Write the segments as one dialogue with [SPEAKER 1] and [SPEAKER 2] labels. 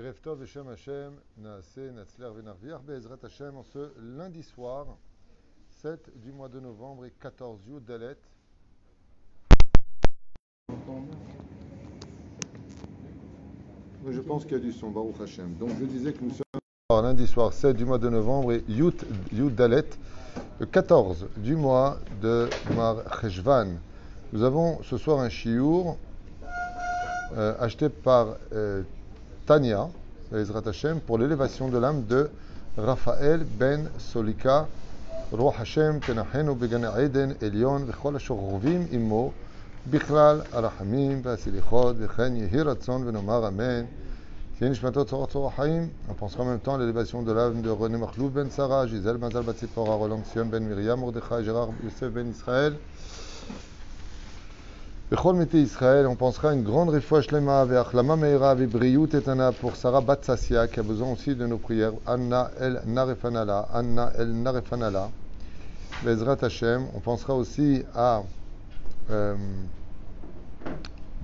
[SPEAKER 1] Erev Tov Hashem Hashem, Naase, Natzler Venarviach, Be'ezrat Hashem, en ce lundi soir, 7 du mois de novembre et 14 Yud Dalet. Je pense qu'il y a du son, Baruch Hashem. Donc je disais que nous sommes lundi soir 7 du mois de novembre et Yud, Yud Dalet, le 14 du mois de Mar Cheshvan. Nous avons ce soir un chiour euh, acheté par euh, Tania, pour l'élévation de l'âme de Raphaël ben Solika, Roi Hashem, Tenachenu Began Eden, Elion, Vechol Imo, Bichlal, Arachamim, Vasilichot, Vechen Yehi Ratzon, Venomar Amen. On pensera en même temps à l'élévation de l'âme de René Marlouf ben Sarah, Gisèle Mazal Batzipora, Roland Sion ben Miriam, Mordechai, Gérard Yosef ben Israël. Bechol Mete Israël, on pensera une grande réfoua shlema vers Lama Meira Vibriut Etana pour Sarah Batsassia qui a besoin aussi de nos prières. Anna El Narefanala, Anna El Narefanala. Bezrat Hashem, on pensera aussi à. Euh,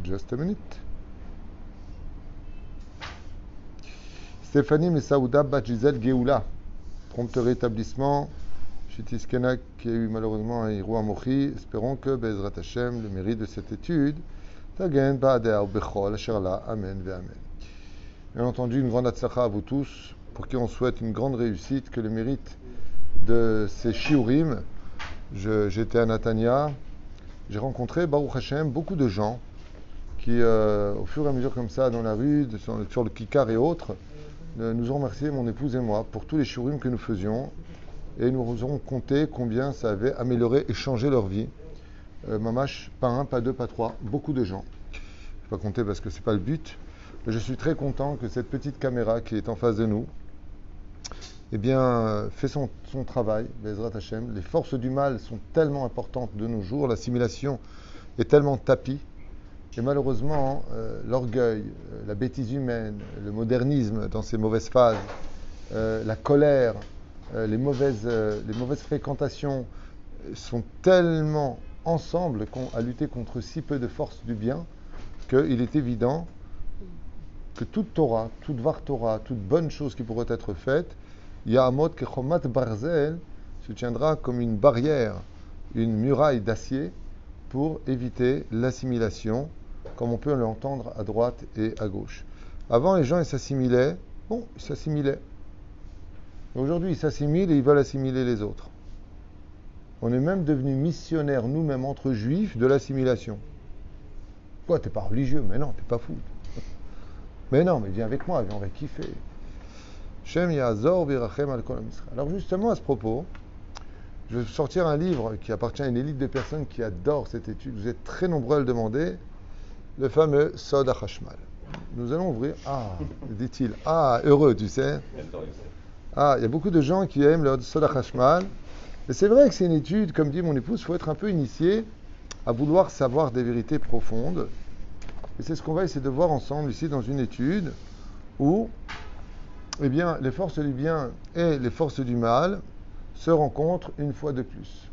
[SPEAKER 1] just a minute. Stéphanie Messaouda Batjizel Geoula, prompt rétablissement. Chitiskena qui a eu malheureusement un héros à Mochi. Espérons que Bezrat Hashem, le mérite de cette étude, Tagen Ba'adea Bechol, Asherla, Amen, Amen. Bien entendu, une grande atzlacha à vous tous, pour qui on souhaite une grande réussite, que le mérite de ces shiurim. J'étais à Natania, j'ai rencontré, Baruch Hashem, beaucoup de gens qui, euh, au fur et à mesure comme ça, dans la rue, sur le, kikar et autres, nous ont remercié, mon épouse et moi, pour tous les shiurim que nous faisions et nous aurons compté combien ça avait amélioré et changé leur vie. Euh, Mamache, pas un, pas deux, pas trois, beaucoup de gens. Je ne vais pas compter parce que ce n'est pas le but. Je suis très content que cette petite caméra qui est en face de nous, eh bien, fait son, travail, Bezrat Hashem. Les forces du mal sont tellement importantes de nos jours, l'assimilation est tellement tapis. Et malheureusement, euh, l'orgueil, euh, la bêtise humaine, le modernisme dans ses mauvaises phases, euh, la colère, les, mauvaises, euh, les mauvaises fréquentations sont tellement ensemble à lutter contre si peu de forces du bien qu'il est évident que toute Torah, toute Var Torah, toute bonne chose qui pourrait être faite, Yahamot Kechomat Barzel se tiendra comme une barrière, une muraille d'acier pour éviter l'assimilation, comme on peut l'entendre à droite et à gauche. Avant, les gens s'assimilaient, bon, ils s'assimilaient. Aujourd'hui, ils s'assimilent et ils veulent assimiler les autres. On est même devenus missionnaires nous-mêmes entre juifs de l'assimilation. Quoi, t'es pas religieux Mais non, t'es pas fou. Mais non, mais viens avec moi, viens, on va kiffer. Shem Yazor Virachem al Alors justement, à ce propos, je vais sortir un livre qui appartient à une élite de personnes qui adorent cette étude. Vous êtes très nombreux à le demander. Le fameux Sod Hashmal. Nous allons ouvrir. Ah, dit-il. Ah, heureux, tu sais. Ah, il y a beaucoup de gens qui aiment le Soda Hashmal. Et c'est vrai que c'est une étude, comme dit mon épouse, il faut être un peu initié à vouloir savoir des vérités profondes. Et c'est ce qu'on va essayer de voir ensemble ici dans une étude où eh bien, les forces du bien et les forces du mal se rencontrent une fois de plus.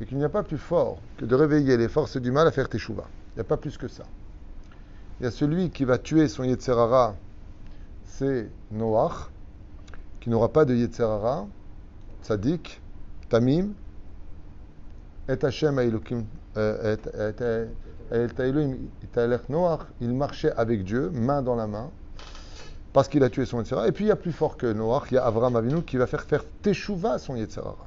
[SPEAKER 1] Et qu'il n'y a pas plus fort que de réveiller les forces du mal à faire teshuva. Il n'y a pas plus que ça. Il y a celui qui va tuer son Yetzerara, c'est Noach qui n'aura pas de Yetzerara, Tzadik, Tamim, et Hashem Elohim, il marchait avec Dieu, main dans la main, parce qu'il a tué son Yetzerara. Et puis il y a plus fort que Noach, il y a Avram Avinu qui va faire faire Teshuvah son Yetzerara.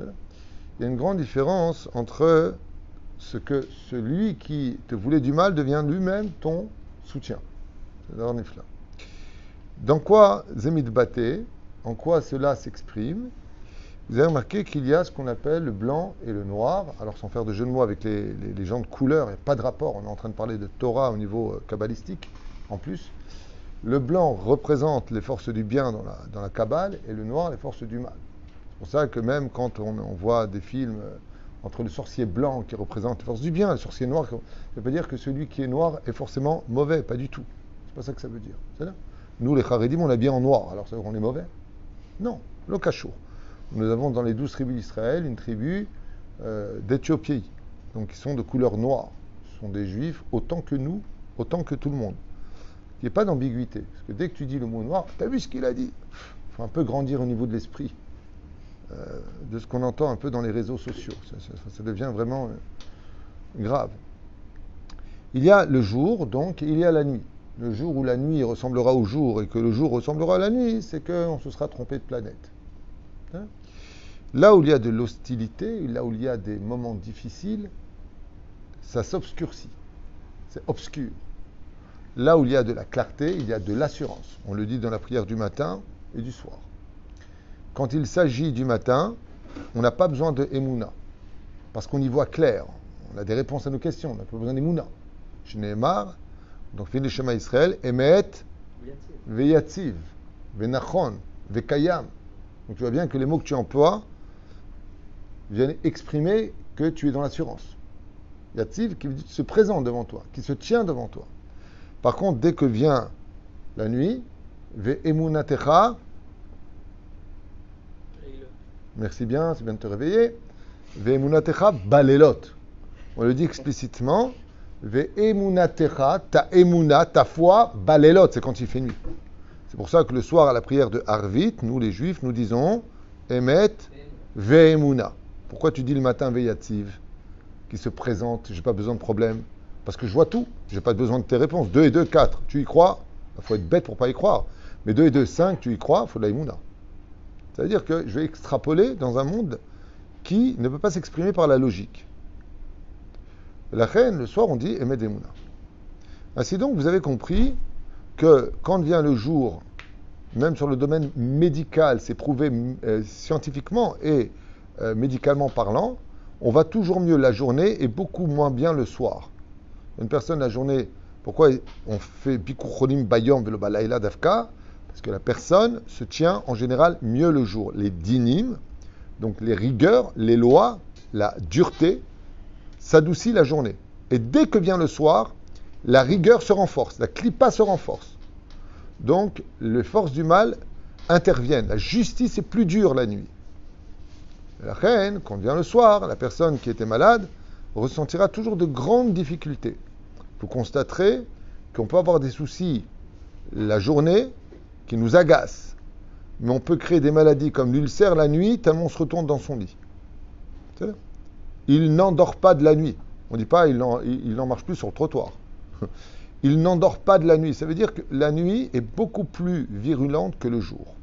[SPEAKER 1] Il y a une grande différence entre ce que celui qui te voulait du mal devient lui-même ton soutien. Dans quoi Zemit Baté, en quoi cela s'exprime Vous avez remarqué qu'il y a ce qu'on appelle le blanc et le noir. Alors, sans faire de jeu de mots avec les, gens de couleur, il n'y a pas de rapport. On est en train de parler de Torah au niveau euh, kabbalistique, en plus. Le blanc représente les forces du bien dans la, dans la Kabbale et le noir les forces du mal. C'est pour ça que même quand on, on voit des films euh, entre le sorcier blanc qui représente les forces du bien et le sorcier noir, ça ne veut pas dire que celui qui est noir est forcément mauvais, pas du tout. C'est pas ça que ça veut dire. C'est là nous, les Haredim, on l'habille en noir, alors ça qu'on est mauvais Non, le Kachour. Nous avons dans les douze tribus d'Israël une tribu euh, d'Éthiopie, donc qui sont de couleur noire. Ce sont des juifs autant que nous, autant que tout le monde. qu'il n'y ait pas d'ambiguïté. Parce que dès que tu dis le mot noir, tu as vu ce qu'il a dit Il faut un peu grandir au niveau de l'esprit, euh, de ce qu'on entend un peu dans les réseaux sociaux. Ça devient vraiment euh, grave. Il y a le jour, donc, et il y a la nuit. Le jour où la nuit ressemblera au jour et que le jour ressemblera à la nuit, c'est qu'on se sera trompé de planète. Hein Là où il y a de l'hostilité, là où il y a des moments difficiles, ça s'obscurcit. C'est obscur. Là où il y a de la clarté, il y a de l'assurance. On le dit dans la prière du matin et du soir. Quand il s'agit du matin, on n'a pas besoin de Emouna, parce qu'on y voit clair. On a des réponses à nos questions, on n'a pas besoin d'Emouna. Shneemar, donc fini Shema Israël, Emet, Veyatziv, Venachon, Vekayam. Donc tu vois bien que les mots que tu emploies viennent exprimer que tu es dans l'assurance. Yatziv qui se présente devant toi, qui se tient devant toi. Par contre, dès que vient la nuit, Ve'emunatecha, merci bien, c'est bien de te réveiller, Ve'emunatecha balelot. On le dit explicitement, Ve'emunatecha, ta emuna, ta foi, balelot, c'est quand il fait nuit. C'est pour ça que le soir, à la prière de Harvit, nous les juifs, nous disons Emet Ve'emuna. Pourquoi tu dis le matin Ve'yativ qui se présente, j'ai pas besoin de problème? Parce que je vois tout, j'ai pas besoin de tes réponses. 2 et 2, 4. Tu y crois? Il faut être bête pour pas y croire. Mais 2 et 2, 5, tu y crois, il faut de la Emouna. Ça veut dire que je vais extrapoler dans un monde qui ne peut pas s'exprimer par la logique. La reine, le soir, on dit Emet Emouna. Ainsi donc, vous avez compris que quand vient le jour, même sur le domaine médical, c'est prouvé euh, scientifiquement et euh, médicalement parlant, on va toujours mieux la journée et beaucoup moins bien le soir. Une personne la journée, pourquoi on fait bikuchonim bayom velo balayla dafka Parce que la personne se tient en général mieux le jour. Les dinim, donc les rigueurs, les lois, la dureté, s'adoucit la journée. Et dès que vient le soir, la rigueur se renforce, la clipa se renforce. Donc, les forces du mal interviennent. La justice est plus dure la nuit. La reine, quand vient le soir, la personne qui était malade ressentira toujours de grandes difficultés. Vous constaterez qu'on peut avoir des soucis la journée qui nous agacent, mais on peut créer des maladies comme l'ulcère la nuit tellement on se retourne dans son lit. Il n'endort pas de la nuit. On ne dit pas il n'en, marche plus sur le trottoir. Il n'endort pas de la nuit. Ça veut dire que la nuit est beaucoup plus virulente que le jour.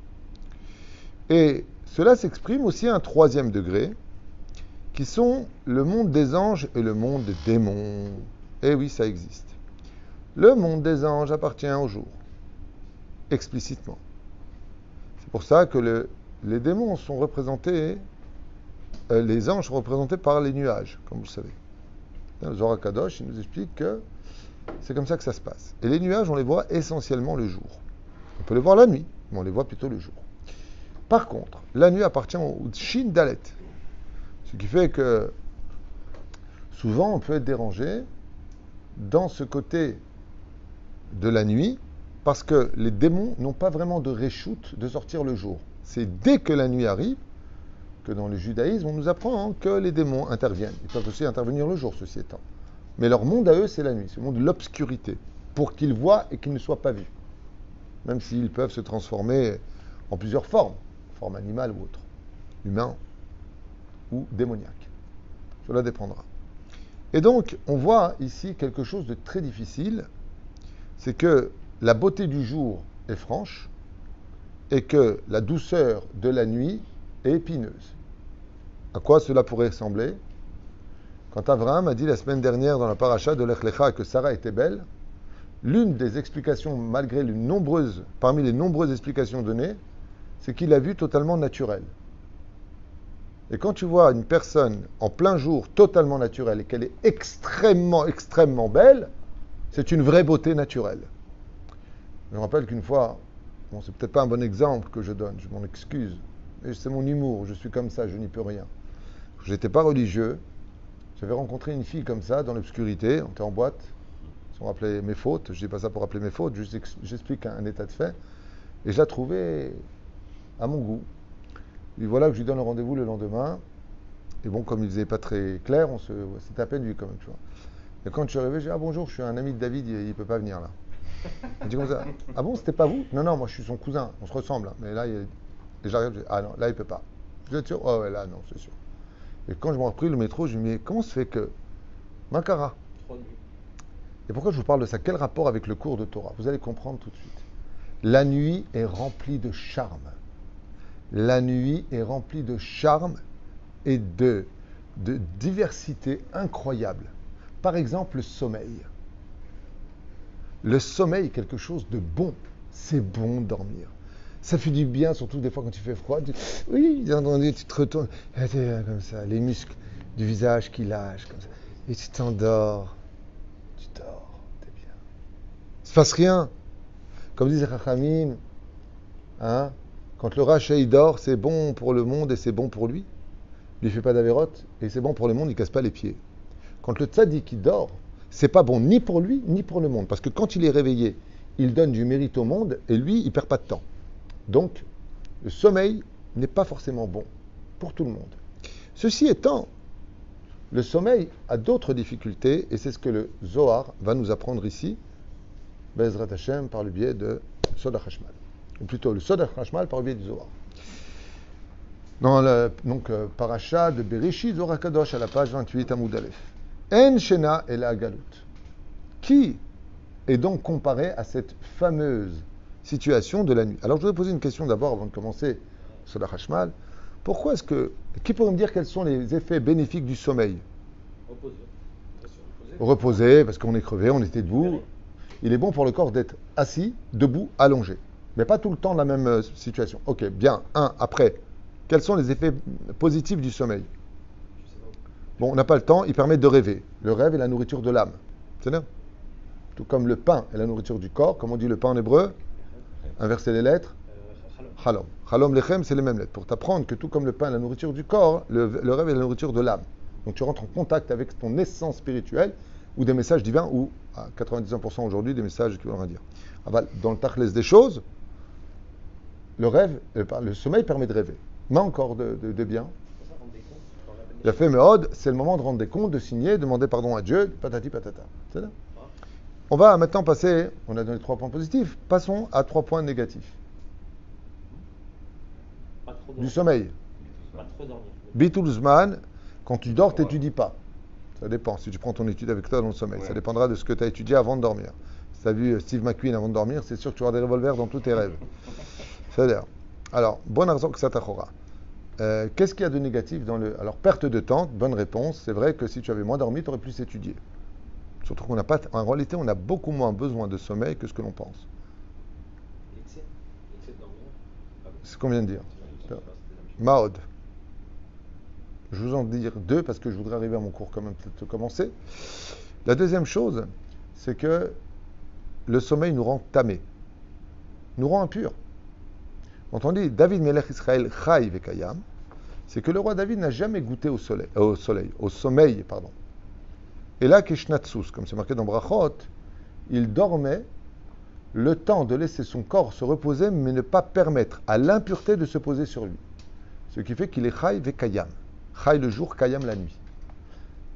[SPEAKER 1] Et cela s'exprime aussi à un troisième degré, qui sont le monde des anges et le monde des démons. Eh oui, ça existe. Le monde des anges appartient au jour, explicitement. C'est pour ça que le, les démons sont représentés, les anges sont représentés par les nuages, comme vous le savez. Le Zohar Kadosh, il nous explique que c'est comme ça que ça se passe. Et les nuages, on les voit essentiellement le jour. On peut les voir la nuit, mais on les voit plutôt le jour. Par contre, la nuit appartient au Shin Dalet. Ce qui fait que souvent on peut être dérangé dans ce côté de la nuit parce que les démons n'ont pas vraiment de réchoute de sortir le jour. C'est dès que la nuit arrive que dans le judaïsme on nous apprend que les démons interviennent. Ils peuvent aussi intervenir le jour, ceci étant. Mais leur monde à eux, c'est la nuit, c'est le monde de l'obscurité, pour qu'ils voient et qu'ils ne soient pas vus. Même s'ils peuvent se transformer en plusieurs formes, forme animale ou autre, humain ou démoniaque. Cela dépendra. Et donc, on voit ici quelque chose de très difficile, c'est que la beauté du jour est franche et que la douceur de la nuit est épineuse. À quoi cela pourrait ressembler? Quand Abraham a dit la semaine dernière dans la paracha de l'Echlecha que Sarah était belle, l'une des explications, malgré les nombreuses, parmi les nombreuses explications données, c'est qu'il l'a vue totalement naturelle. Et quand tu vois une personne en plein jour totalement naturelle et qu'elle est extrêmement, extrêmement belle, c'est une vraie beauté naturelle. Je me rappelle qu'une fois, bon, c'est peut-être pas un bon exemple que je donne, je m'en excuse, c'est mon humour, je suis comme ça, je n'y peux rien. Je n'étais pas religieux, j'avais rencontré une fille comme ça dans l'obscurité, on était en boîte, on rappelait mes fautes, je dis pas ça pour rappeler mes fautes, j'explique un, état de fait, et je la trouvais à mon goût. Et voilà que je lui donne le rendez-vous le lendemain. Et bon, comme il faisait pas très clair, on se, c'était à peine vu quand même. Et quand je suis arrivé, j'ai dit, ah bonjour, je suis un ami de David, il ne peut pas venir là. Il dit comme ça. Ah bon, c'était pas vous? Non, non, moi je suis son cousin, on se ressemble. hein. Mais là, il... et j'arrive, je dis, ah non, là il peut pas. Êtes sûr Oh ouais, là non, c'est sûr. Et quand je m'en repris le métro, je me dis, mais comment se fait que. Makara. Et pourquoi je vous parle de ça? Quel rapport avec le cours de Torah? Vous allez comprendre tout de suite. La nuit est remplie de charme. La nuit est remplie de charme et de, de diversité incroyable. Par exemple, le sommeil. Le sommeil est quelque chose de bon. C'est bon dormir. Ça fait du bien, surtout des fois quand il fait froid. Oui, tu te retournes, et t'es là comme ça, les muscles du visage qui lâchent comme ça. Et tu t'endors. Tu dors, t'es bien. Il se passe rien. Comme disait Chachamim, hein, quand le rachat dort, c'est bon pour le monde et c'est bon pour lui. Il ne fait pas d'avérote et c'est bon pour le monde, il casse pas les pieds. Quand le tzaddik il dort, c'est pas bon ni pour lui ni pour le monde. Parce que quand il est réveillé, il donne du mérite au monde et lui, il perd pas de temps. Donc, le sommeil n'est pas forcément bon pour tout le monde. Ceci étant, le sommeil a d'autres difficultés et c'est ce que le Zohar va nous apprendre ici, Bezrat Hashem, par le biais de Soda Hashmal. Ou plutôt le Soda Hashmal par le biais du Zohar. Dans le donc, euh, paracha de Bereshit, Zohar Kadosh, à la page 28, Amoud Aleph. En Shena et la Galout. Qui est donc comparé à cette fameuse situation de la nuit Alors je voudrais poser une question d'abord avant de commencer Soda Hashmal. Pourquoi est-ce que. Qui pourrait me dire quels sont les effets bénéfiques du sommeil?
[SPEAKER 2] Reposé.
[SPEAKER 1] Reposer, parce qu'on est crevé, on était debout. Il est bon pour le corps d'être assis, debout, allongé. Mais pas tout le temps la même euh, situation. Ok, bien. Un, après, quels sont les effets positifs du sommeil? Bon, on n'a pas le temps, il permet de rêver. Le rêve est la nourriture de l'âme. C'est bien Tout comme le pain est la nourriture du corps, comme on dit le pain en hébreu, inverser les lettres. Halom. Halom lechem, c'est les mêmes lettres. Pour t'apprendre que tout comme le pain est la nourriture du corps, le, rêve est la nourriture de l'âme. Donc tu rentres en contact avec ton essence spirituelle ou des messages divins ou à 99% aujourd'hui des messages qui veulent rien dire. Dans le tachles des choses, le rêve, euh, le sommeil permet de rêver. Mais encore de, de- de bien.
[SPEAKER 2] La
[SPEAKER 1] fait Meod, c'est le moment de rendre des comptes, de signer, demander pardon à Dieu, patati patata. C'est On va maintenant passer, on a donné trois points positifs, passons à trois points négatifs.
[SPEAKER 2] Pas trop
[SPEAKER 1] Du sommeil.
[SPEAKER 2] Pas trop dormir.
[SPEAKER 1] Bitulzman, quand tu dors, tu n'étudies pas? Ça dépend. Si tu prends ton étude avec toi dans le sommeil, ça dépendra de ce que tu as étudié avant de dormir. Si tu as vu euh, Steve McQueen avant de dormir, c'est sûr que tu auras des revolvers dans tous tes rêves. C'est-à-dire. Alors, bon argent que ça t'achora. Euh, Qu'est-ce qu'il y a de négatif dans le. Alors, perte de temps, bonne réponse. C'est vrai que si tu avais moins dormi, tu aurais plus étudié. Surtout qu'on n'a pas. En réalité, on a beaucoup moins besoin de sommeil que ce que l'on pense. C'est ce qu'on vient de dire. Maud. Je vous en dire deux parce que je voudrais arriver à mon cours quand même, peut-être commencer. La deuxième chose, c'est que le sommeil nous rend tamés, nous rend impurs. Quand on dit David Melech Israël Chai Vekayam, c'est que le roi David n'a jamais goûté au soleil, euh, au soleil, au sommeil, pardon. Et là, Kishnatsus, comme c'est marqué dans Brachot, il dormait le temps de laisser son corps se reposer, mais ne pas permettre à l'impureté de se poser sur lui. Ce qui fait qu'il est Chai Vekayam. Chai le jour, Kayam la nuit.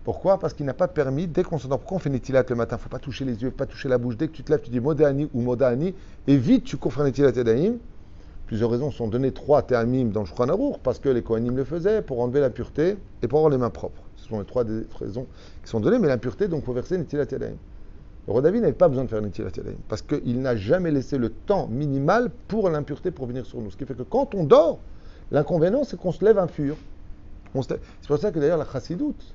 [SPEAKER 1] Pourquoi? Parce qu'il n'a pas permis, dès qu'on s'endort, pourquoi on fait Netilat le matin? Il ne faut pas toucher les yeux, pas toucher la bouche. Dès que tu te lèves, tu dis Modani ou Modani, et vite tu cours faire Netilat Yadayim. Plusieurs raisons sont données, trois Théamim dans le Aruch, parce que les Kohanim le faisaient, pour enlever la pureté et pour avoir les mains propres. Ce sont les trois des- raisons qui sont données, mais l'impureté, donc, faut verser Netilat Yadayim. Le roi David n'avait pas besoin de faire Netilat Yadayim, parce qu'il n'a jamais laissé le temps minimal pour l'impureté pour venir sur nous. Ce qui fait que quand on dort, l'inconvénient, c'est qu'on se lève impur. C'est pour ça que d'ailleurs la chassidoute,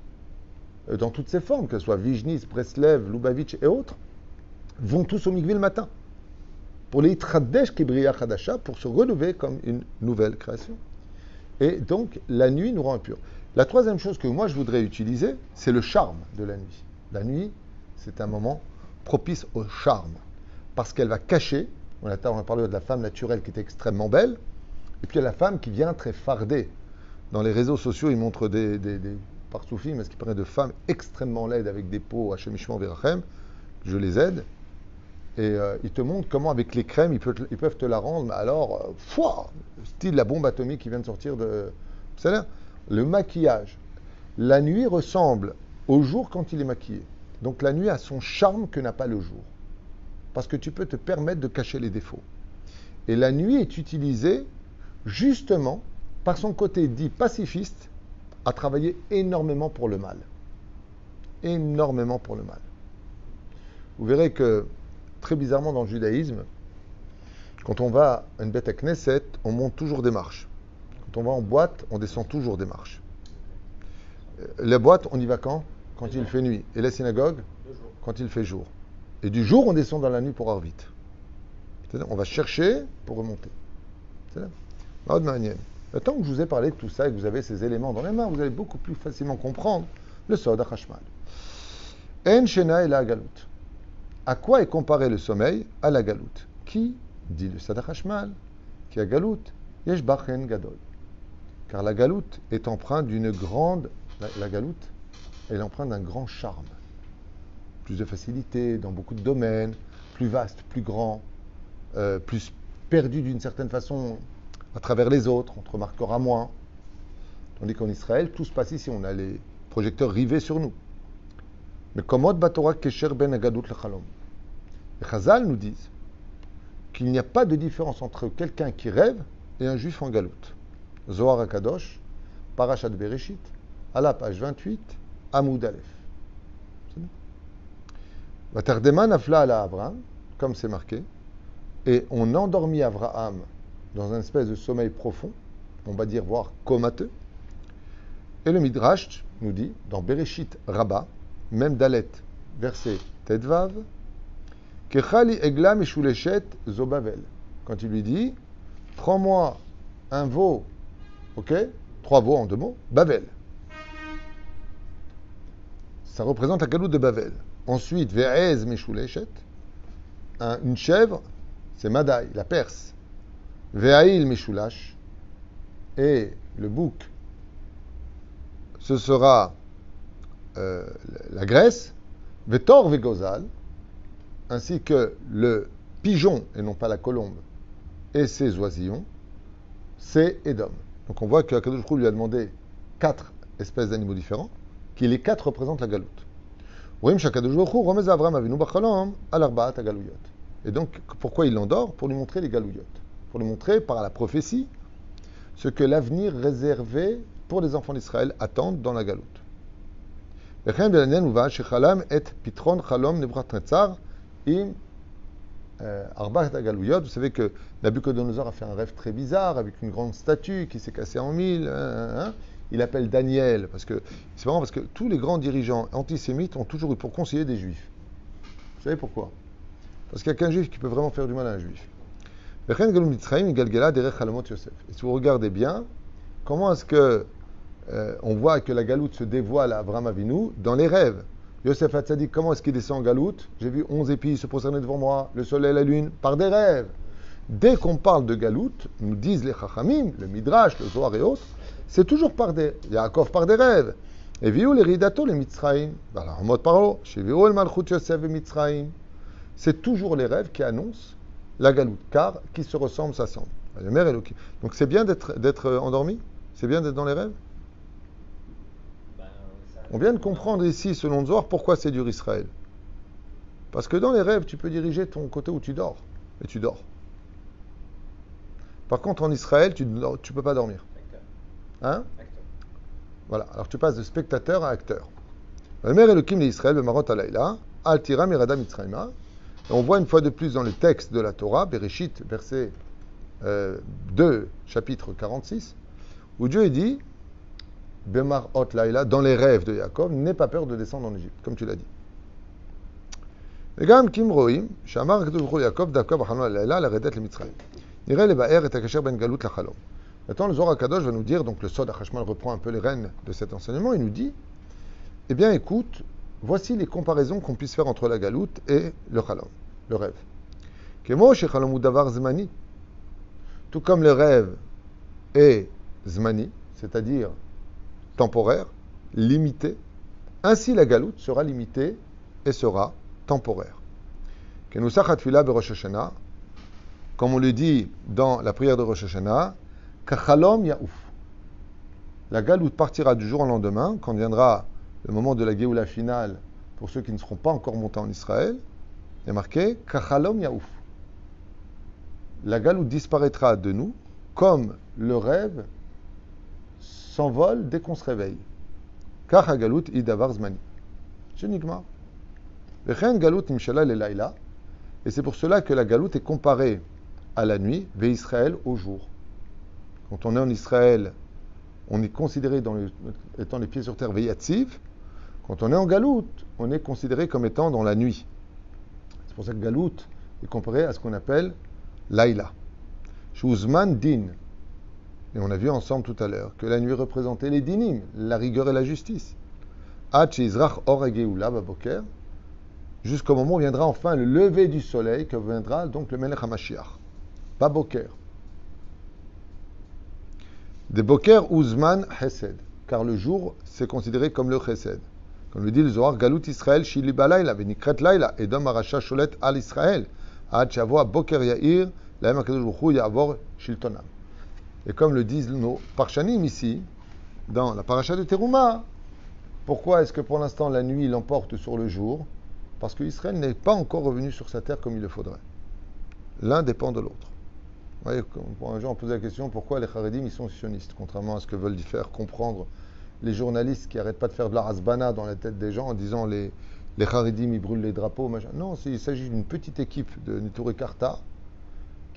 [SPEAKER 1] euh, dans toutes ses formes, qu'elles soient Vijnis, Breslev, Lubavitch et autres, vont tous au mikvé le matin. Pour les Tradesh Kebriya Khadasha, pour se relever comme une nouvelle création. Et donc, la nuit nous rend impurs. La troisième chose que moi je voudrais utiliser, c'est le charme de la nuit. La nuit, c'est un moment propice au charme. Parce qu'elle va cacher, on a, parlé de la femme naturelle qui était extrêmement belle, et puis il y a la femme qui vient très fardée. Dans les réseaux sociaux, ils montrent des, des, des parsoufim, mais ce qui paraît de femmes extrêmement laides avec des peaux Hachemishman Verachem, je les aide. Et euh, ils te montrent comment, avec les crèmes, ils peuvent, te- la rendre, mais alors, euh, style la bombe atomique qui vient de sortir de. C'est Le maquillage. La nuit ressemble au jour quand il est maquillé. Donc la nuit a son charme que n'a pas le jour. parce que tu peux te permettre de cacher les défauts. Et la nuit est utilisée justement par son côté dit pacifiste à travailler énormément pour le mal. Énormément pour le mal. Vous verrez que très bizarrement dans le judaïsme, quand on va à une bête à Knesset, on monte toujours des marches. Quand on va en boîte, on descend toujours des marches. Euh, Les boîtes, on y va quand? Quand il fait nuit. Et la synagogue? Quand il fait jour. Et du jour, on descend dans la nuit pour avoir vite. C'est-à-dire, On va chercher pour remonter. C'est. Le temps que je vous ai parlé de tout ça et que vous avez ces éléments dans les mains, vous allez beaucoup plus facilement comprendre le Sod HaChashmal. En Shena et la Galout. À quoi est comparé le sommeil à la galoute Qui dit le Sod HaChashmal Qui a galoute Yesh Bachen Gadol. Car la galoute est empreinte d'une grande. La, galoute, d'un grand charme. Plus de facilité dans beaucoup de domaines, plus vaste, plus grand, euh, plus perdu d'une certaine façon à travers les autres, on te remarquera moins. Tandis qu'en Israël, tout se passe ici, on a les projecteurs rivés sur nous. Mais comment Batorah Kesher ben Agadout le Chalom Les Chazal nous disent qu'il n'y a pas de différence entre quelqu'un qui rêve et un juif en galoute. Zohar Akadosh, Parashat Bereshit, à la page 28, Amoud Aleph. Nafla ala Abraham, comme c'est marqué, et on endormit Abraham dans un espèce de sommeil profond, on va dire voire comateux. Et le Midrash nous dit, dans Bereshit Rabba, même Dalet, verset Tedvav, Kechali egla mishuleshet zobavel. Quand il lui dit, prends-moi un veau, ok? Trois veaux en deux mots, Bavel. Ça représente la galoute de Bavel. Ensuite, Ve'ez mishuleshet, un- une chèvre, c'est Madaï, la Perse. Ve'ail mishulash, et le bouc, ce sera euh, la Grèce, Vetor Vegozal, ainsi que le pigeon, et non pas la colombe, et ses oisillons, c'est Edom. Donc on voit que Akadosh lui a demandé quatre espèces d'animaux différents, qui les quatre représentent la galoute. Et donc, pourquoi il l'endort Pour lui montrer les galouillottes. Pour lui montrer, par la prophétie, ce que l'avenir réservé pour les enfants d'Israël attendent dans la galoute. Et euh, Arba Galouyot, vous savez que Nabucodonosor a fait un rêve très bizarre avec une grande statue qui s'est cassée en mille. Hein, hein, hein. Il appelle Daniel, parce que c'est marrant parce que tous les grands dirigeants antisémites ont toujours eu pour conseiller des juifs. Vous savez pourquoi? Parce qu'il n'y a qu'un juif qui peut vraiment faire du mal à un juif. Et si vous regardez bien, comment est-ce que euh, on voit que la galoute se dévoile à Avram Avinu dans les rêves? Yosef Hatzadik, comment est-ce qu'il descend en galoute J'ai vu onze épis se prosterner devant moi, le soleil, la lune, par des rêves. Dès qu'on parle de galoute, nous disent les Chachamim, le Midrash, le Zohar et autres, c'est toujours par des, Yaakov par des rêves. Et viu les ridato les Mitzraïm. Alors, en mode parole, chez el malchut Yosef et Mitzraïm. C'est toujours les rêves qui annoncent la galoute, car qui se ressemble s'assemble. Donc c'est bien d'être endormi? C'est bien d'être dans les rêves? On vient de comprendre ici, selon Zohar, pourquoi c'est dur Israël. Parce que dans les rêves, tu peux diriger ton côté où tu dors. Et tu dors. Par contre, en Israël, tu ne peux pas dormir.
[SPEAKER 2] Acteur.
[SPEAKER 1] Hein?
[SPEAKER 2] Acteur.
[SPEAKER 1] Voilà. Alors tu passes de spectateur à acteur. Le mère Elohim d'Israël, le Marot Alayla, Altira Mirada Mitzrayma. Et on voit une fois de plus dans le texte de la Torah, Bereshit, verset euh, 2, chapitre 46, où Dieu dit Bemar Hot Laila, dans les rêves de Jacob, n'aie pas peur de descendre en Égypte, comme tu l'as dit. וגם כי אם רואים שאמר הקדוש ברוך הוא ליעקב דווקא בחלום הלילה לרדת למצרים. נראה לבאר את הקשר בין גלות לחלום. Maintenant, le Zohar Kadosh va nous dire, donc le Sod HaChashmal reprend un peu les rênes de cet enseignement, il nous dit, eh bien écoute, voici les comparaisons qu'on puisse faire entre la galoute et le chalom, le rêve. Kemo shechalom hu davar zmani. Tout comme le rêve est zmani, c'est-à-dire temporaire, limité, ainsi la galoute sera limitée et sera temporaire. Comme on le dit dans la prière de Rosh Hashanah, Kachalom yaouf. La galoute partira du jour au lendemain, quand viendra le moment de la Géoula finale pour ceux qui ne seront pas encore montés en Israël. Il est marqué Kachalom Yaouf. La galoute disparaîtra de nous comme le rêve s'envole dès qu'on se réveille. Kach galout idavar zmani. C'est Nigmar. Vechen galout imshala le laïla. Et c'est pour cela que la galoute est comparée à la nuit, ve Israël au jour. Quand on est en Israël, on est considéré dans étant les pieds sur terre veyatziv. Quand on est en galoute, on est considéré comme étant dans la nuit. C'est pour ça que galoute est comparé à ce qu'on appelle laïla. Shuzman din. Et on a vu ensemble tout à l'heure que la nuit représentait les dinim, la rigueur et la justice. Jusqu'au moment où viendra enfin le lever du soleil, que viendra donc le Melech HaMashiach. Baboker. Des boker uzman chesed, car le jour c'est considéré comme le chesed. Comme le dit le Zohar, Galut Israël shili balayla, venikret laila, edom arasha sholet al Israël, ad boker yair, baruch hu yavor shiltonam. Et comme le disent nos parchanim ici, dans la paracha de Teruma, pourquoi est-ce que pour l'instant la nuit l'emporte sur le jour? Parce que Israël n'est pas encore revenu sur sa terre comme il le faudrait. L'un dépend de l'autre. Vous voyez, un jour on posait la question pourquoi les Haredim ils sont sionistes, contrairement à ce que veulent y faire comprendre les journalistes qui n'arrêtent pas de faire de la hasbana dans la tête des gens en disant les, les Haredim ils brûlent les drapeaux. Machin. Non, il s'agit d'une petite équipe de Nitori Karta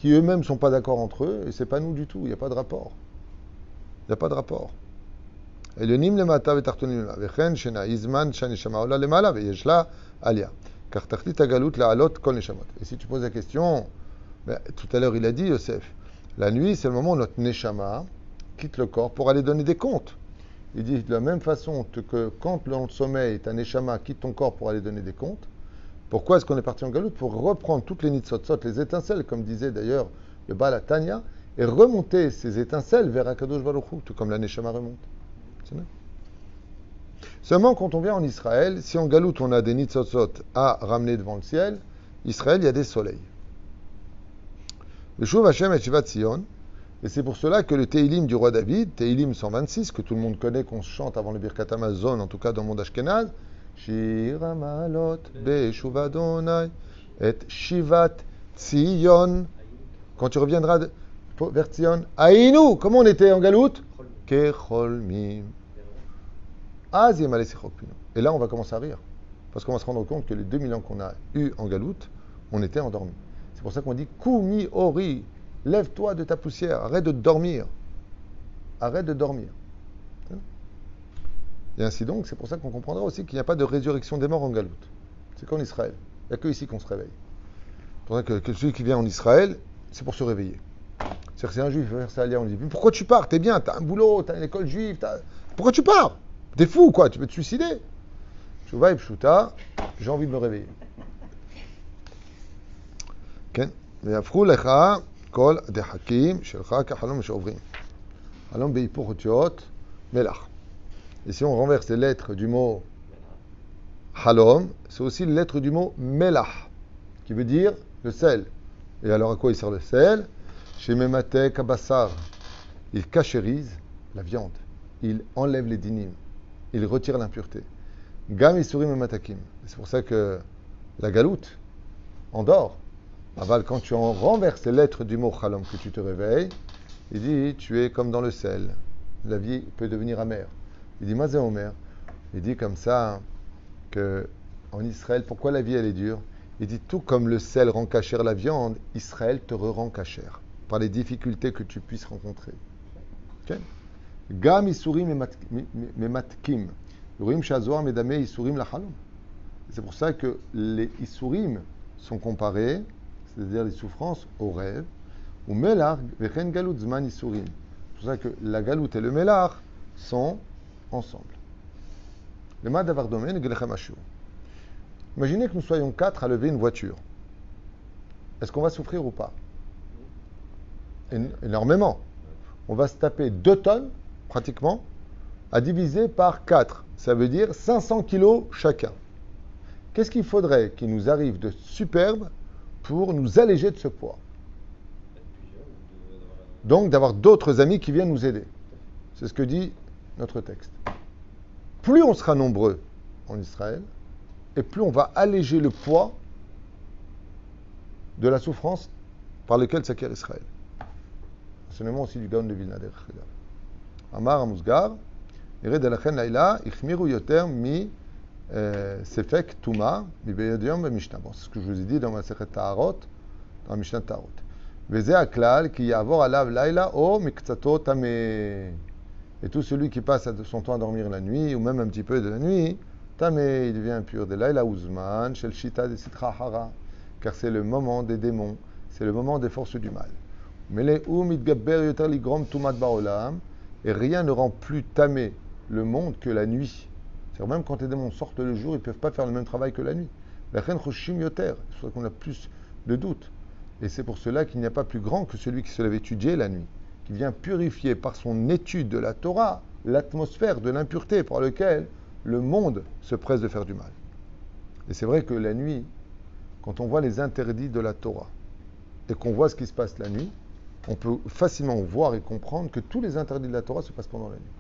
[SPEAKER 1] qui eux-mêmes ne sont pas d'accord entre eux, et c'est pas nous du tout, il n'y a pas de rapport. Il n'y a pas de rapport. עליונים למטה ותחתונים למעלה, וכן שנעי זמן שהנשמה עולה למעלה ויש לה עלייה. כך תכלית הגלות להעלות כל נשמות. Et si tu poses la question, ben, tout à l'heure il a dit Yosef, la nuit c'est le moment où notre neshama quitte le corps pour aller donner des comptes. Il dit de la même façon te- que quand le sommeil, ta neshama quitte ton corps pour aller donner des comptes, pourquoi est-ce qu'on est parti en galoute Pour reprendre toutes les nitzotzot, les étincelles, comme disait d'ailleurs le Baal Tanya, et remonter ces étincelles vers Akadosh Baruch tout comme la neshama remonte. Seulement, quand on vient en Israël, si en galoute on a des nitzotzot à ramener devant le ciel, Israël, il y a des soleils. Le Shuv Hashem et Shivat Sion, et c'est pour cela que le Teilim du roi David, Teilim 126, que tout le monde connaît, qu'on chante avant le Birkat Hamazon, en tout cas dans le monde Ashkenaz, Quand tu reviendras vers Aïnou, comment on était en galoute? Et là, on va commencer à rire. Parce qu'on va se rendre compte que les 2000 ans qu'on a eu en galoute, on était endormis. C'est pour ça qu'on dit Koumi Ori, lève-toi de ta poussière, arrête de dormir. Arrête de dormir. Et ainsi donc, c'est pour ça qu'on comprendra aussi qu'il n'y a pas de résurrection des morts en galoute. C'est qu'en Israël. Il n'y a que ici qu'on se réveille. C'est pour ça que, que celui qui vient en Israël, c'est pour se réveiller. C'est-à-dire que si un juif veut faire ça on lui dit Mais Pourquoi tu pars T'es bien, t'as un boulot, t'as une école juive, t'as- pourquoi tu pars T'es fou quoi, tu peux te suicider Chouva et Pshuta, j'ai envie de me réveiller. כן, ויהפכו לך כל הדחקים שלך כחלום שעוברים. חלום בהיפוך אותיות מלח. et si on renverse les lettres du mot halom, c'est aussi les lettres du mot melach, qui veut dire le sel. Et alors à quoi il sert le sel? Chez Memate il cachérise la viande, il enlève les dinim, il retire l'impureté. Gam Isurim et Matakim. C'est pour ça que la galoute endort. Aval, quand tu en renverses les lettres du mot halom, que tu te réveilles, il dit tu es comme dans le sel. La vie peut devenir amère. Il dit Mazé Omer. Il dit comme ça que en Israël, pourquoi la vie elle est dure? Il dit tout comme le sel rend cachère la viande, Israël te rend cachère par les difficultés que tu puisses rencontrer. Gam isurim mematkim. Urim shazoar medame isurim lachalom. C'est pour ça que les isurim sont comparés, c'est-à-dire les souffrances, au rêve. Ou melar vechen galut zman isurim. C'est pour ça que la galoute et le melar sont ensemble. Le Imaginez que nous soyons quatre à lever une voiture. Est-ce qu'on va souffrir ou pas? Én- Énormément. On va se taper 2 tonnes, pratiquement, à diviser par 4. Ça veut dire 500 kilos chacun. Qu'est-ce qu'il faudrait qu'il nous arrive de superbe pour nous alléger de ce poids? Donc d'avoir d'autres amis qui viennent nous aider. C'est ce que dit notre texte. Plus on sera nombreux en Israël, et plus on va alléger le poids de la souffrance par laquelle s'acquiert Israël. Enseignement aussi du Gaon de Vilna דרך אגב. אמר המוסגר, ירד לכן לילה, החמירו יותר מספק טומאה מבעוד יום במשנה. Bon, c'est ce que je vous ai dit dans ma sechet Taharot, dans la Mishnah Taharot. וזה הכלל, כי יעבור עליו לילה או מקצתו טמא. Et tout celui qui passe son temps à dormir la nuit, ou même un petit peu de la nuit, tamé, il devient impur. De laïla ouzman, shel de sitra hara. Car c'est le moment des démons, c'est le moment des forces du mal. Et rien ne rend plus tamé le monde que la nuit. C'est-à-dire même quand les démons sortent le jour, ils ne peuvent pas faire le même travail que la nuit. La reine choshim yoter, c'est qu'on a plus de doutes. Et c'est pour cela qu'il n'y a pas plus grand que celui qui se lève étudier la nuit, qui vient purifier par son étude de la Torah l'atmosphère de l'impureté par laquelle le monde se presse de faire du mal. Et c'est vrai que la nuit, quand on voit les interdits de la Torah et qu'on voit ce qui se passe la nuit, on peut facilement voir et comprendre que tous les interdits de la Torah se passent pendant la nuit.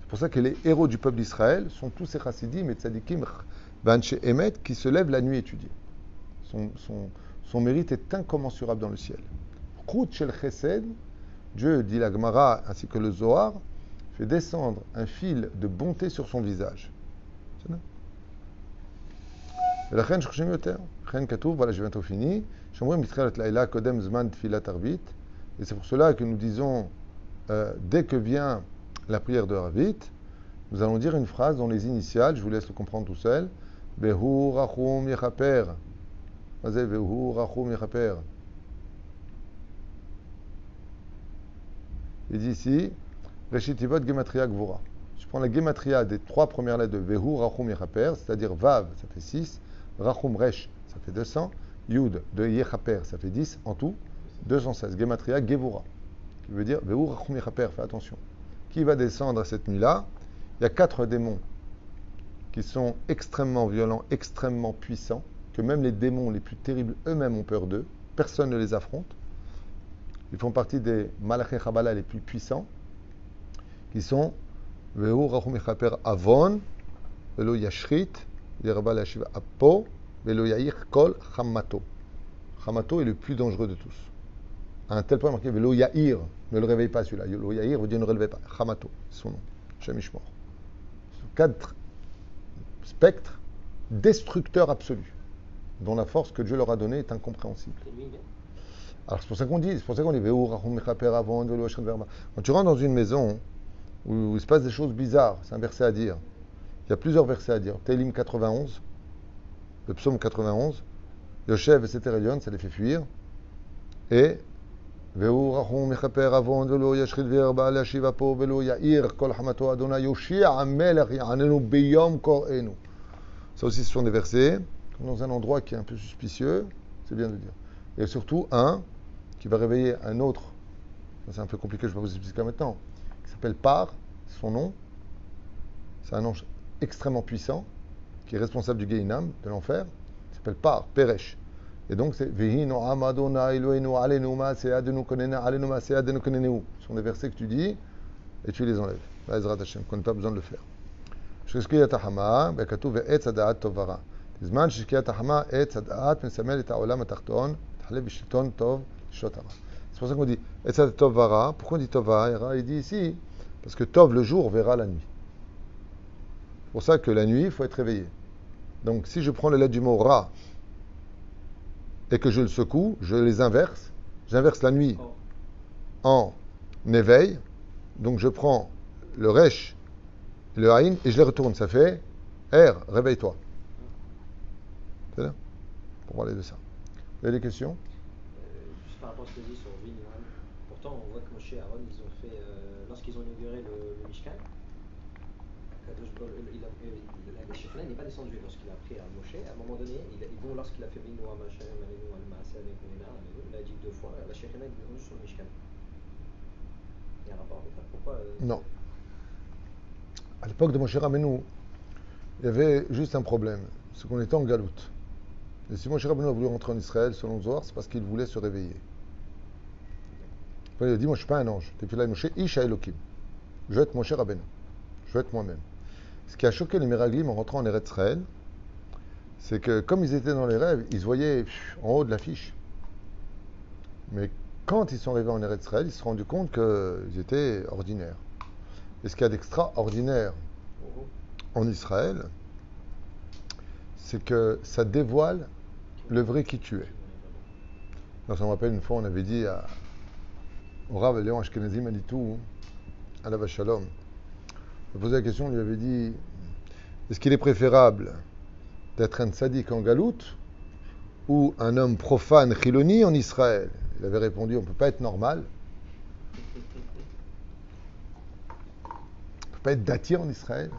[SPEAKER 1] C'est pour ça que les héros du peuple d'Israël sont tous ces chassidim et tzadikim banche emet qui se lèvent la nuit étudier. Son, mérite est incommensurable dans le ciel. Kout shel chesed, Dieu, dit la Gemara ainsi que le Zohar, fait descendre un fil de bonté sur son visage. C'est là. ולכן שחושבים יותר. לכן כתוב, voilà, je viens bientôt fini, שאומרים מתחילת לילה קודם זמן תפילת ערבית, et c'est pour cela que nous disons, euh, dès que vient la prière de Ravit, nous allons dire une phrase dont les initiales, je vous laisse le comprendre tout seul, Behu rachum yechaper. מה זה והוא Il dit ici, Reshitivot Gematria Gvura. Je prends la Gematria des trois premières lettres de Vehu Rachum Yechaper, c'est-à-dire Vav, ça fait 6, Rachum Resh, ça fait 200, Yud de Yechaper, ça fait 10, en tout, 216. Gematria Gevura, qui veut dire Vehu Rachum Yechaper, fais attention. Qui va descendre à cette nuit-là? Il y a quatre démons qui sont extrêmement violents, extrêmement puissants, que même les démons les plus terribles eux-mêmes ont peur d'eux. Personne ne les affronte. Ils font partie des Malaché Chabala les plus puissants, qui sont Vehu Rachum Avon, Velo Yashrit, Yerba Yashiva Apo, Velo Yair Kol Chamato. Chamato est le plus dangereux de tous. À un tel point marqué Velo Yair, ne le réveille pas celui-là. Velo Yair veut dire ne le réveille pas. Chamato, c'est son nom. Shemishmor. Quatre spectres destructeurs absolus, dont la force que Dieu leur a donnée est incompréhensible. Alors c'est pour ça qu'on dit, c'est pour ça qu'on dit Quand tu rentres dans une maison où, il se passe des choses bizarres, c'est un verset à dire. Il y a plusieurs versets à dire. Télim 91, le psaume 91, Yoshev et Seterelion, ça les fait fuir. Et ça aussi, ce sont des versets. Dans un endroit qui est un peu suspicieux, c'est bien de dire. Et surtout, un, qui va réveiller un autre, c'est un peu compliqué, je ne vais pas vous expliquer maintenant, qui s'appelle Par, son nom. C'est un ange extrêmement puissant, qui est responsable du Gehinam, de l'enfer. Il s'appelle Par, Peresh. Et donc, c'est Vehino Amadona Eloenu Alenu Maaseadenu Konena Alenu Maaseadenu Koneneu. Ce sont des versets que tu dis et tu les enlèves. Ezrat Hashem, qu'on n'a pas besoin de le faire. ששקיעת החמה, וכתוב ועץ הדעת טוב ורע. בזמן ששקיעת החמה, עץ הדעת מסמל את העולם התחתון, תחלה בשלטון טוב, לשלוט הרע. c'est pour ça qu'on dit Etzat Tov Vara. Pourquoi on dit Tov Vara Il dit ici parce que Tov le jour verra la nuit. C'est pour ça que la nuit, il faut être réveillé. Donc si je prends les lettres du mot Ra et que je le secoue, je les inverse. J'inverse la nuit en éveil. Donc je prends le Resh, le Haïn et je les retourne. Ça fait R, réveille-toi. C'est là? Pour parler de ça. Vous avez des questions?
[SPEAKER 2] Shekinah n'est pas descendue lorsqu'il a pris à Moshe. À un moment donné, il lorsqu'il a fait Almaaseh, Alenu, Alenu, il a dit deux fois, la Shekinah est descendue sur le Mishkan. Il y a un rapport avec ça Pourquoi euh,
[SPEAKER 1] Non. À l'époque de Moshe Rabbeinu, il y avait juste un problème, c'est qu'on était en galoute. Et si Moshe Rabbeinu a voulu rentrer en Israël, selon Zohar, c'est parce qu'il voulait se réveiller. Il a dit, moi je ne suis pas un ange. T'es là, Moshe, Isha Elohim. Je veux être Moshe Rabbeinu. Je veux être moi-même. Ce qui a choqué les Miraglim en rentrant en Eretz Israël, c'est que comme ils étaient dans les rêves, ils se voyaient en haut de l'affiche. Mais quand ils sont arrivés en Eretz Israël, ils se sont rendus compte qu'ils étaient ordinaires. Et ce qu'il y a d'extraordinaire en Israël, c'est que ça dévoile le vrai qui tu es. Donc, ça me rappelle une fois, on avait dit à, au Rav Léon Ashkenazi Manitou, à la Shalom, on posé la question, on lui avait dit est-ce qu'il est préférable d'être un sadique en galoute ou un homme profane chiloni en Israël? Il avait répondu on ne peut pas être normal. On ne peut pas être dati en Israël.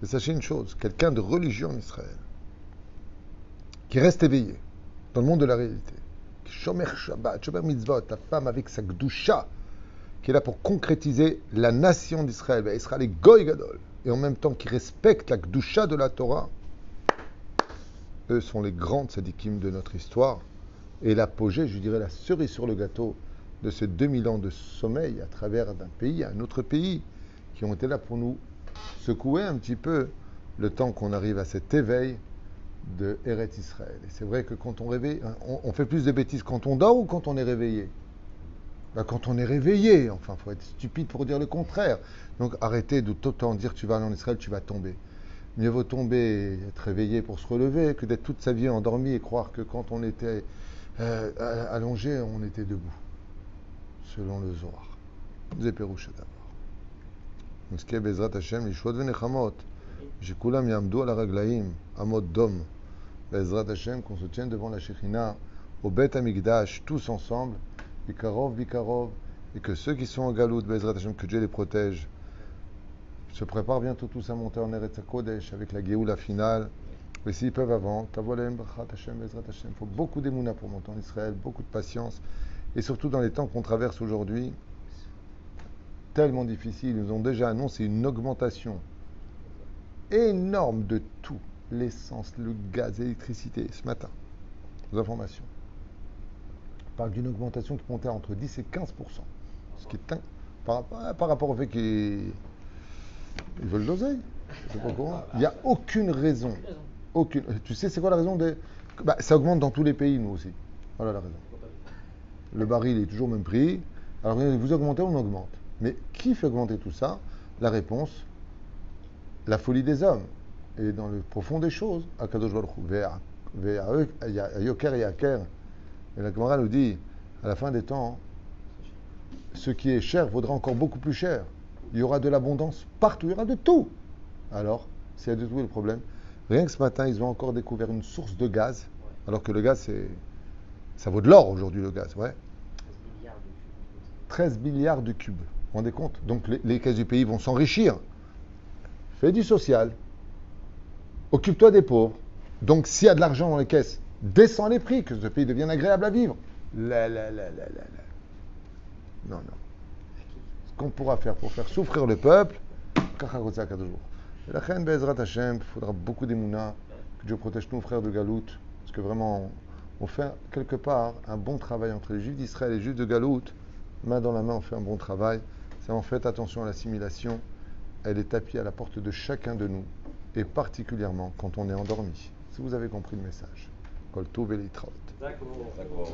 [SPEAKER 1] Mais sachez une chose quelqu'un de religieux en Israël, qui reste éveillé dans le monde de la réalité, qui shomer Shabbat, shomer mitzvot, la femme avec sa gdusha, qui est là pour concrétiser la nation d'Israël, Israël est goy gadol, et en même temps qui respecte la gdusha de la Torah, eux sont les grandes sadikim de notre histoire, et l'apogée, je dirais la cerise sur le gâteau de ces 2000 ans de sommeil à travers d'un pays à un autre pays, qui ont été là pour nous secouer un petit peu le temps qu'on arrive à cet éveil de Eretz Israël. Et c'est vrai que quand on réveille, on, fait plus de bêtises quand on dort ou quand on est réveillé? ben, Quand on est réveillé, enfin, il faut être stupide pour dire le contraire. Donc arrêtez de tout le temps dire tu vas aller en Israël, tu vas tomber. Mieux vaut tomber et être réveillé pour se relever que d'être toute sa vie endormi et croire que quand on était euh, allongé, on était debout. Selon le Zohar. Zéperoucha d'abord. נזכה בעזרת השם לישועות ונחמות, שכולם יעמדו על הרגליים, עמוד דום, בעזרת השם, qu'on se tienne devant la Shekhinah, au Beth Amikdash, tous ensemble, Bikarov, Bikarov, et que ceux qui sont en galoute, Bezrat Hashem, que Dieu les protège, se préparent bientôt tous à monter en Eretz Kodesh avec la Géoula finale. Mais s'ils peuvent avant, Tavolem, Brachat Hashem, Bezrat Hashem. Il faut beaucoup d'émouna pour monter en Israël, beaucoup de patience. Et surtout dans les temps qu'on traverse aujourd'hui, tellement difficile, ils nous ont déjà annoncé une augmentation énorme de tout, l'essence, le gaz, l'électricité, ce matin, aux informations. Parle d'une augmentation qui montait entre 10 et 15% ce qui est par, par, rapport au fait qu'ils ils veulent l'oseille. Il n'y a aucune raison. Aucune. Tu sais, c'est quoi la raison de... bah, Ça augmente dans tous les pays, nous aussi. Voilà la raison. Le baril est toujours au même prix. Alors, vous augmentez, on augmente. Mais qui fait augmenter tout ça? La réponse, la folie des hommes. Et dans le profond des choses, Akadosh Baruch Yoker et. Et la Gemara nous dit, à la fin des temps, ce qui est cher vaudra encore beaucoup plus cher. Il y aura de l'abondance partout, il y aura de tout. Alors, a de tout, le problème Rien que ce matin, ils ont encore découvert une source de gaz, alors que le gaz, c'est, ça vaut de l'or aujourd'hui, le gaz, ouais. 13 milliards de cubes. Vous vous rendez compte? Donc les caisses du pays vont s'enrichir. Fais du social. Occupe-toi des pauvres. Donc s'il y a de l'argent dans les caisses, descends les prix, que ce pays devienne agréable à vivre. Non, non. Ce qu'on pourra faire pour faire souffrir le peuple, il faudra beaucoup d'émouna, que Dieu protège nos frères de Galout, parce que vraiment, on fait quelque part un bon travail entre les Juifs d'Israël et les Juifs de Galout. Main dans la main, on fait un bon travail. C'est en fait attention à l'assimilation. Elle est tapie à la porte de chacun de nous, et particulièrement quand on est endormi. Si vous avez compris le message. Kol Tov et Litraot.
[SPEAKER 2] D'accord.